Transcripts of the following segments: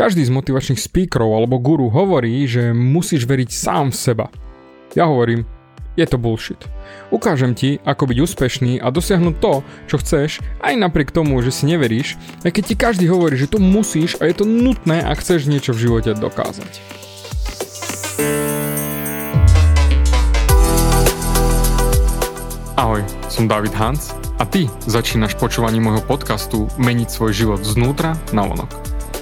Každý z motivačných speakerov alebo guru hovorí, že musíš veriť sám v seba. Ja hovorím, je to bullshit. Ukážem ti, ako byť úspešný a dosiahnuť to, čo chceš, aj napriek tomu, že si neveríš, aj keď ti každý hovorí, že to musíš a je to nutné, ak chceš niečo v živote dokázať. Ahoj, som David Hans a ty začínaš počúvanie môjho podcastu Meniť svoj život znútra na vonok.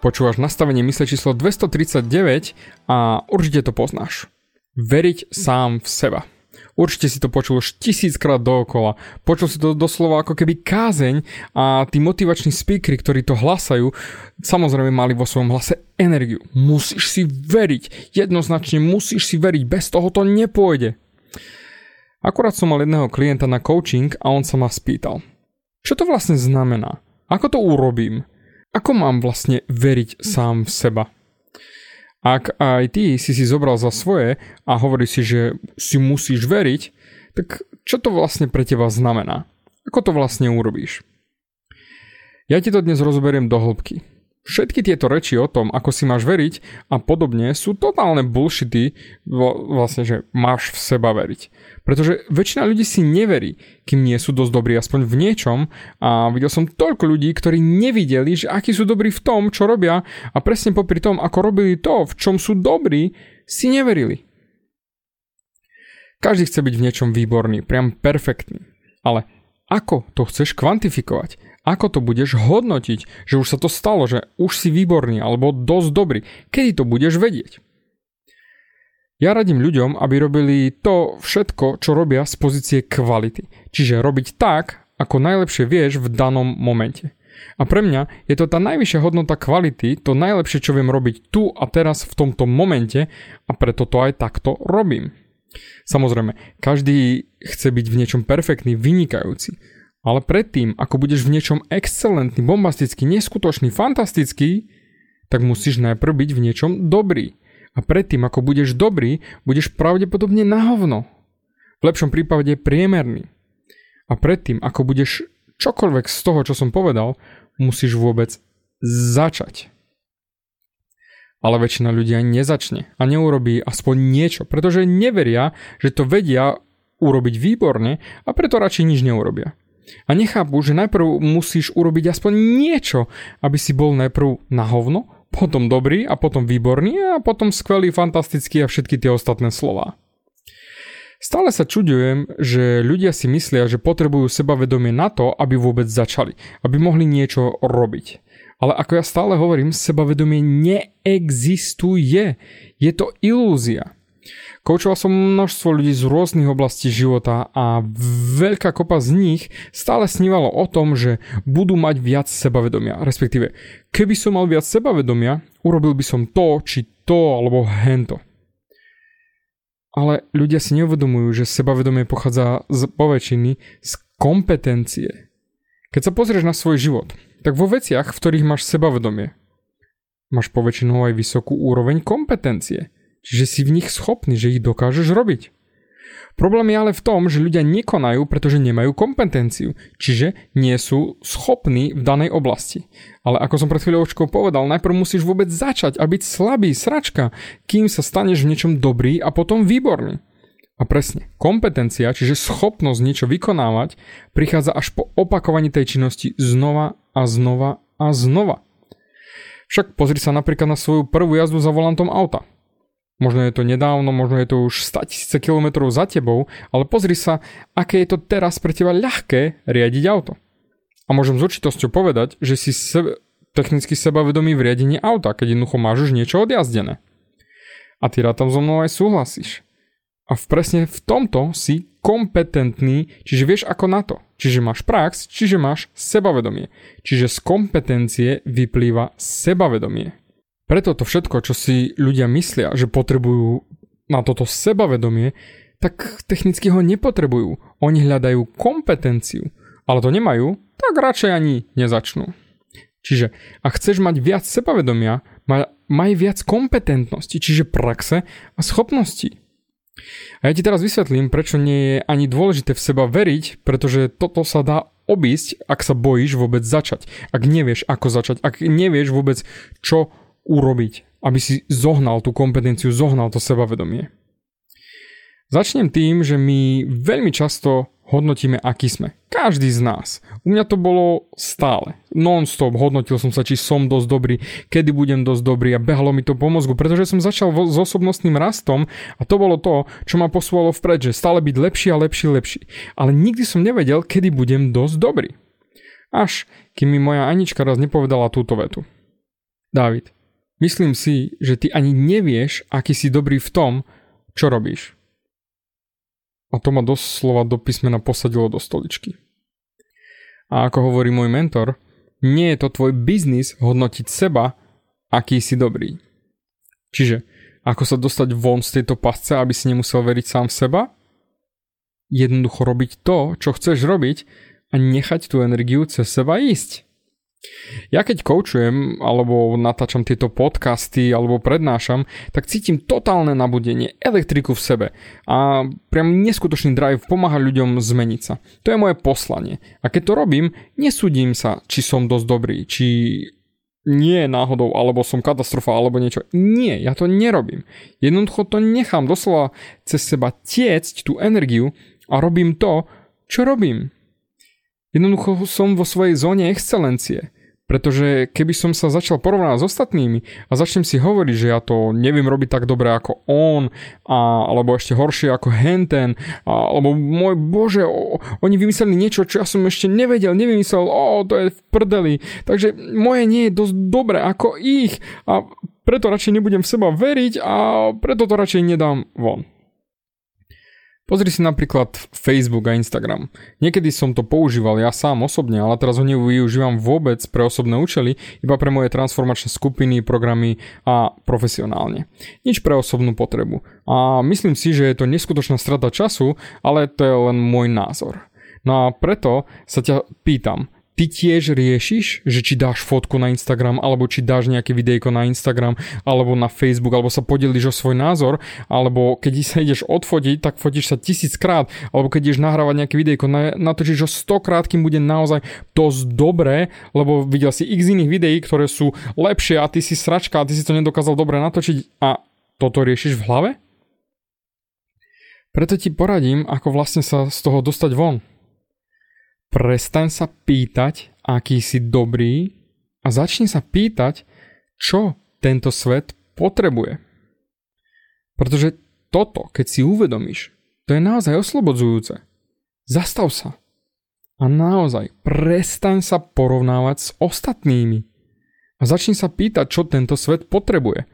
počúvaš nastavenie mysle číslo 239 a určite to poznáš veriť sám v seba. Určite si to počul už tisíckrát dookola. Počul si to doslova ako keby kázeň a tí motivační speakery, ktorí to hlasajú, samozrejme mali vo svojom hlase energiu. Musíš si veriť. Jednoznačne musíš si veriť. Bez toho to nepôjde. Akurát som mal jedného klienta na coaching a on sa ma spýtal. Čo to vlastne znamená? Ako to urobím? Ako mám vlastne veriť sám v seba? Ak aj ty si si zobral za svoje a hovorí si, že si musíš veriť, tak čo to vlastne pre teba znamená? Ako to vlastne urobíš? Ja ti to dnes rozoberiem do hĺbky. Všetky tieto reči o tom, ako si máš veriť a podobne sú totálne bullshity, vlastne, že máš v seba veriť. Pretože väčšina ľudí si neverí, kým nie sú dosť dobrí aspoň v niečom a videl som toľko ľudí, ktorí nevideli, že akí sú dobrí v tom, čo robia a presne popri tom, ako robili to, v čom sú dobrí, si neverili. Každý chce byť v niečom výborný, priam perfektný. Ale ako to chceš kvantifikovať? Ako to budeš hodnotiť, že už sa to stalo, že už si výborný alebo dosť dobrý? Kedy to budeš vedieť? Ja radím ľuďom, aby robili to všetko, čo robia z pozície kvality. Čiže robiť tak, ako najlepšie vieš v danom momente. A pre mňa je to tá najvyššia hodnota kvality, to najlepšie, čo viem robiť tu a teraz v tomto momente a preto to aj takto robím. Samozrejme, každý chce byť v niečom perfektný, vynikajúci. Ale predtým, ako budeš v niečom excelentný, bombastický, neskutočný, fantastický, tak musíš najprv byť v niečom dobrý. A predtým, ako budeš dobrý, budeš pravdepodobne na hovno. V lepšom prípade priemerný. A predtým, ako budeš čokoľvek z toho, čo som povedal, musíš vôbec začať. Ale väčšina ľudia nezačne a neurobí aspoň niečo, pretože neveria, že to vedia urobiť výborne a preto radšej nič neurobia. A nechápu, že najprv musíš urobiť aspoň niečo, aby si bol najprv na hovno, potom dobrý a potom výborný a potom skvelý, fantastický a všetky tie ostatné slova. Stále sa čudujem, že ľudia si myslia, že potrebujú sebavedomie na to, aby vôbec začali, aby mohli niečo robiť. Ale ako ja stále hovorím, sebavedomie neexistuje. Je to ilúzia. Koučoval som množstvo ľudí z rôznych oblastí života a veľká kopa z nich stále snívalo o tom, že budú mať viac sebavedomia. Respektíve, keby som mal viac sebavedomia, urobil by som to, či to, alebo hento. Ale ľudia si neuvedomujú, že sebavedomie pochádza z poväčšiny z kompetencie. Keď sa pozrieš na svoj život, tak vo veciach, v ktorých máš sebavedomie, máš poväčšinou aj vysokú úroveň kompetencie – Čiže si v nich schopný, že ich dokážeš robiť. Problém je ale v tom, že ľudia nekonajú, pretože nemajú kompetenciu, čiže nie sú schopní v danej oblasti. Ale ako som pred chvíľočkou povedal, najprv musíš vôbec začať a byť slabý, sračka, kým sa staneš v niečom dobrý a potom výborný. A presne, kompetencia, čiže schopnosť niečo vykonávať, prichádza až po opakovaní tej činnosti znova a znova a znova. Však pozri sa napríklad na svoju prvú jazdu za volantom auta. Možno je to nedávno, možno je to už 100 tisíce kilometrov za tebou, ale pozri sa, aké je to teraz pre teba ľahké riadiť auto. A môžem s určitosťou povedať, že si sebe, technicky sebavedomý v riadení auta, keď jednoducho máš už niečo odjazdené. A ty rád tam so mnou aj súhlasíš. A v presne v tomto si kompetentný, čiže vieš ako na to. Čiže máš prax, čiže máš sebavedomie. Čiže z kompetencie vyplýva sebavedomie. Preto to všetko, čo si ľudia myslia, že potrebujú na toto sebavedomie, tak technicky ho nepotrebujú. Oni hľadajú kompetenciu, ale to nemajú, tak radšej ani nezačnú. Čiže ak chceš mať viac sebavedomia, maj, maj viac kompetentnosti, čiže praxe a schopnosti. A ja ti teraz vysvetlím, prečo nie je ani dôležité v seba veriť, pretože toto sa dá obísť, ak sa bojíš vôbec začať. Ak nevieš, ako začať, ak nevieš vôbec, čo urobiť, aby si zohnal tú kompetenciu, zohnal to sebavedomie. Začnem tým, že my veľmi často hodnotíme, aký sme. Každý z nás. U mňa to bolo stále. Non-stop hodnotil som sa, či som dosť dobrý, kedy budem dosť dobrý a behalo mi to po mozgu, pretože som začal s osobnostným rastom a to bolo to, čo ma posúvalo vpred, že stále byť lepší a lepší, lepší. Ale nikdy som nevedel, kedy budem dosť dobrý. Až kým mi moja Anička raz nepovedala túto vetu. David, Myslím si, že ty ani nevieš, aký si dobrý v tom, čo robíš. A to ma doslova do písmena posadilo do stoličky. A ako hovorí môj mentor, nie je to tvoj biznis hodnotiť seba, aký si dobrý. Čiže, ako sa dostať von z tejto pasce, aby si nemusel veriť sám v seba? Jednoducho robiť to, čo chceš robiť a nechať tú energiu cez seba ísť. Ja keď koučujem alebo natáčam tieto podcasty alebo prednášam, tak cítim totálne nabudenie, elektriku v sebe a priam neskutočný drive pomáha ľuďom zmeniť sa. To je moje poslanie. A keď to robím, nesúdim sa, či som dosť dobrý, či nie náhodou, alebo som katastrofa, alebo niečo. Nie, ja to nerobím. Jednoducho to nechám doslova cez seba tiecť tú energiu a robím to, čo robím. Jednoducho som vo svojej zóne excelencie. Pretože keby som sa začal porovnať s ostatnými a začnem si hovoriť, že ja to neviem robiť tak dobre ako on, a, alebo ešte horšie ako henten, a, alebo môj bože, o, oni vymysleli niečo, čo ja som ešte nevedel, nevymyslel, o, to je v prdeli. Takže moje nie je dosť dobré ako ich a preto radšej nebudem v seba veriť a preto to radšej nedám von. Pozri si napríklad Facebook a Instagram. Niekedy som to používal ja sám osobne, ale teraz ho nevyužívam vôbec pre osobné účely, iba pre moje transformačné skupiny, programy a profesionálne. Nič pre osobnú potrebu. A myslím si, že je to neskutočná strata času, ale to je len môj názor. No a preto sa ťa pýtam, ty tiež riešiš, že či dáš fotku na Instagram, alebo či dáš nejaké videjko na Instagram, alebo na Facebook, alebo sa podeliš o svoj názor, alebo keď sa ideš odfotiť, tak fotíš sa tisíckrát, alebo keď ideš nahrávať nejaké videjko, natočíš ho stokrát, kým bude naozaj dosť dobré, lebo videl si x iných videí, ktoré sú lepšie a ty si sračka a ty si to nedokázal dobre natočiť a toto riešiš v hlave? Preto ti poradím, ako vlastne sa z toho dostať von prestaň sa pýtať, aký si dobrý a začni sa pýtať, čo tento svet potrebuje. Pretože toto, keď si uvedomíš, to je naozaj oslobodzujúce. Zastav sa. A naozaj prestaň sa porovnávať s ostatnými. A začni sa pýtať, čo tento svet potrebuje.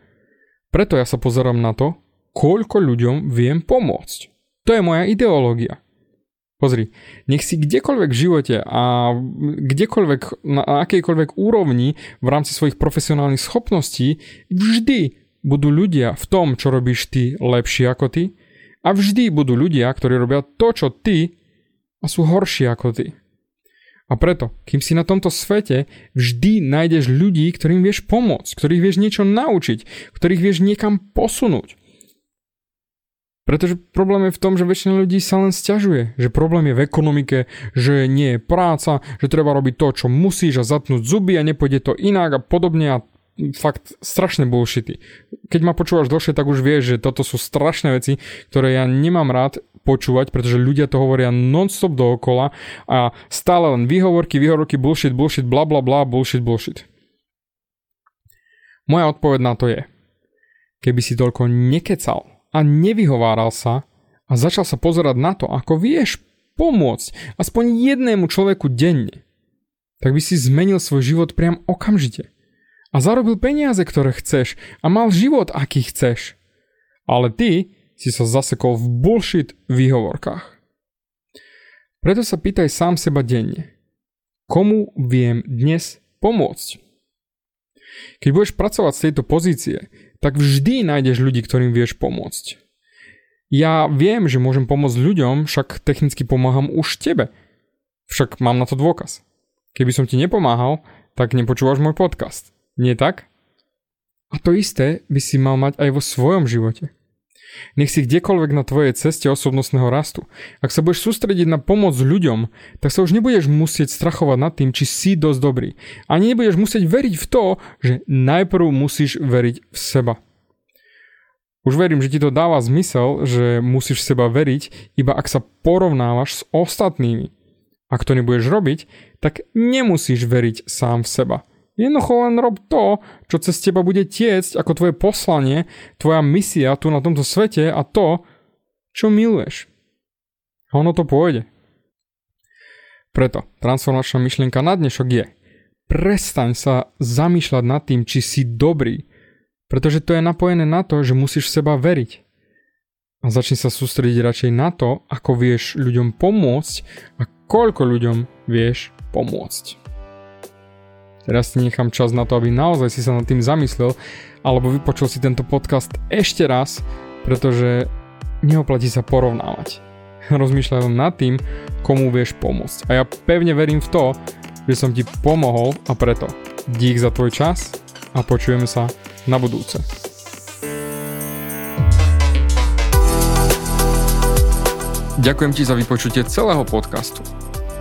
Preto ja sa pozerám na to, koľko ľuďom viem pomôcť. To je moja ideológia. Pozri, nech si kdekoľvek v živote a kdekoľvek, na akejkoľvek úrovni v rámci svojich profesionálnych schopností, vždy budú ľudia v tom, čo robíš ty, lepší ako ty a vždy budú ľudia, ktorí robia to, čo ty a sú horší ako ty. A preto, kým si na tomto svete, vždy nájdeš ľudí, ktorým vieš pomôcť, ktorých vieš niečo naučiť, ktorých vieš niekam posunúť. Pretože problém je v tom, že väčšina ľudí sa len stiažuje, že problém je v ekonomike, že nie je práca, že treba robiť to, čo musíš a zatnúť zuby a nepôjde to inak a podobne a fakt strašné bullshity. Keď ma počúvaš dlhšie, tak už vieš, že toto sú strašné veci, ktoré ja nemám rád počúvať, pretože ľudia to hovoria non-stop dookola a stále len výhovorky, výhovorky, bullshit, bullshit, bla bla bla, bullshit, bullshit. Moja odpoveď na to je, keby si toľko nekecal a nevyhováral sa a začal sa pozerať na to, ako vieš pomôcť aspoň jednému človeku denne, tak by si zmenil svoj život priam okamžite. A zarobil peniaze, ktoré chceš a mal život, aký chceš. Ale ty si sa zasekol v bullshit výhovorkách. Preto sa pýtaj sám seba denne. Komu viem dnes pomôcť? Keď budeš pracovať z tejto pozície, tak vždy nájdeš ľudí, ktorým vieš pomôcť. Ja viem, že môžem pomôcť ľuďom, však technicky pomáham už tebe. Však mám na to dôkaz. Keby som ti nepomáhal, tak nepočúvaš môj podcast. Nie tak? A to isté by si mal mať aj vo svojom živote. Nech si kdekoľvek na tvojej ceste osobnostného rastu. Ak sa budeš sústrediť na pomoc ľuďom, tak sa už nebudeš musieť strachovať nad tým, či si dosť dobrý. Ani nebudeš musieť veriť v to, že najprv musíš veriť v seba. Už verím, že ti to dáva zmysel, že musíš v seba veriť, iba ak sa porovnávaš s ostatnými. Ak to nebudeš robiť, tak nemusíš veriť sám v seba. Jednoducho len rob to, čo cez teba bude tiecť ako tvoje poslanie, tvoja misia tu na tomto svete a to, čo miluješ. A ono to pôjde. Preto transformačná myšlienka na dnešok je prestaň sa zamýšľať nad tým, či si dobrý, pretože to je napojené na to, že musíš v seba veriť. A začni sa sústrediť radšej na to, ako vieš ľuďom pomôcť a koľko ľuďom vieš pomôcť. Teraz ti nechám čas na to, aby naozaj si sa nad tým zamyslel alebo vypočul si tento podcast ešte raz, pretože neoplatí sa porovnávať. Rozmýšľaj len nad tým, komu vieš pomôcť. A ja pevne verím v to, že som ti pomohol a preto dík za tvoj čas a počujeme sa na budúce. Ďakujem ti za vypočutie celého podcastu.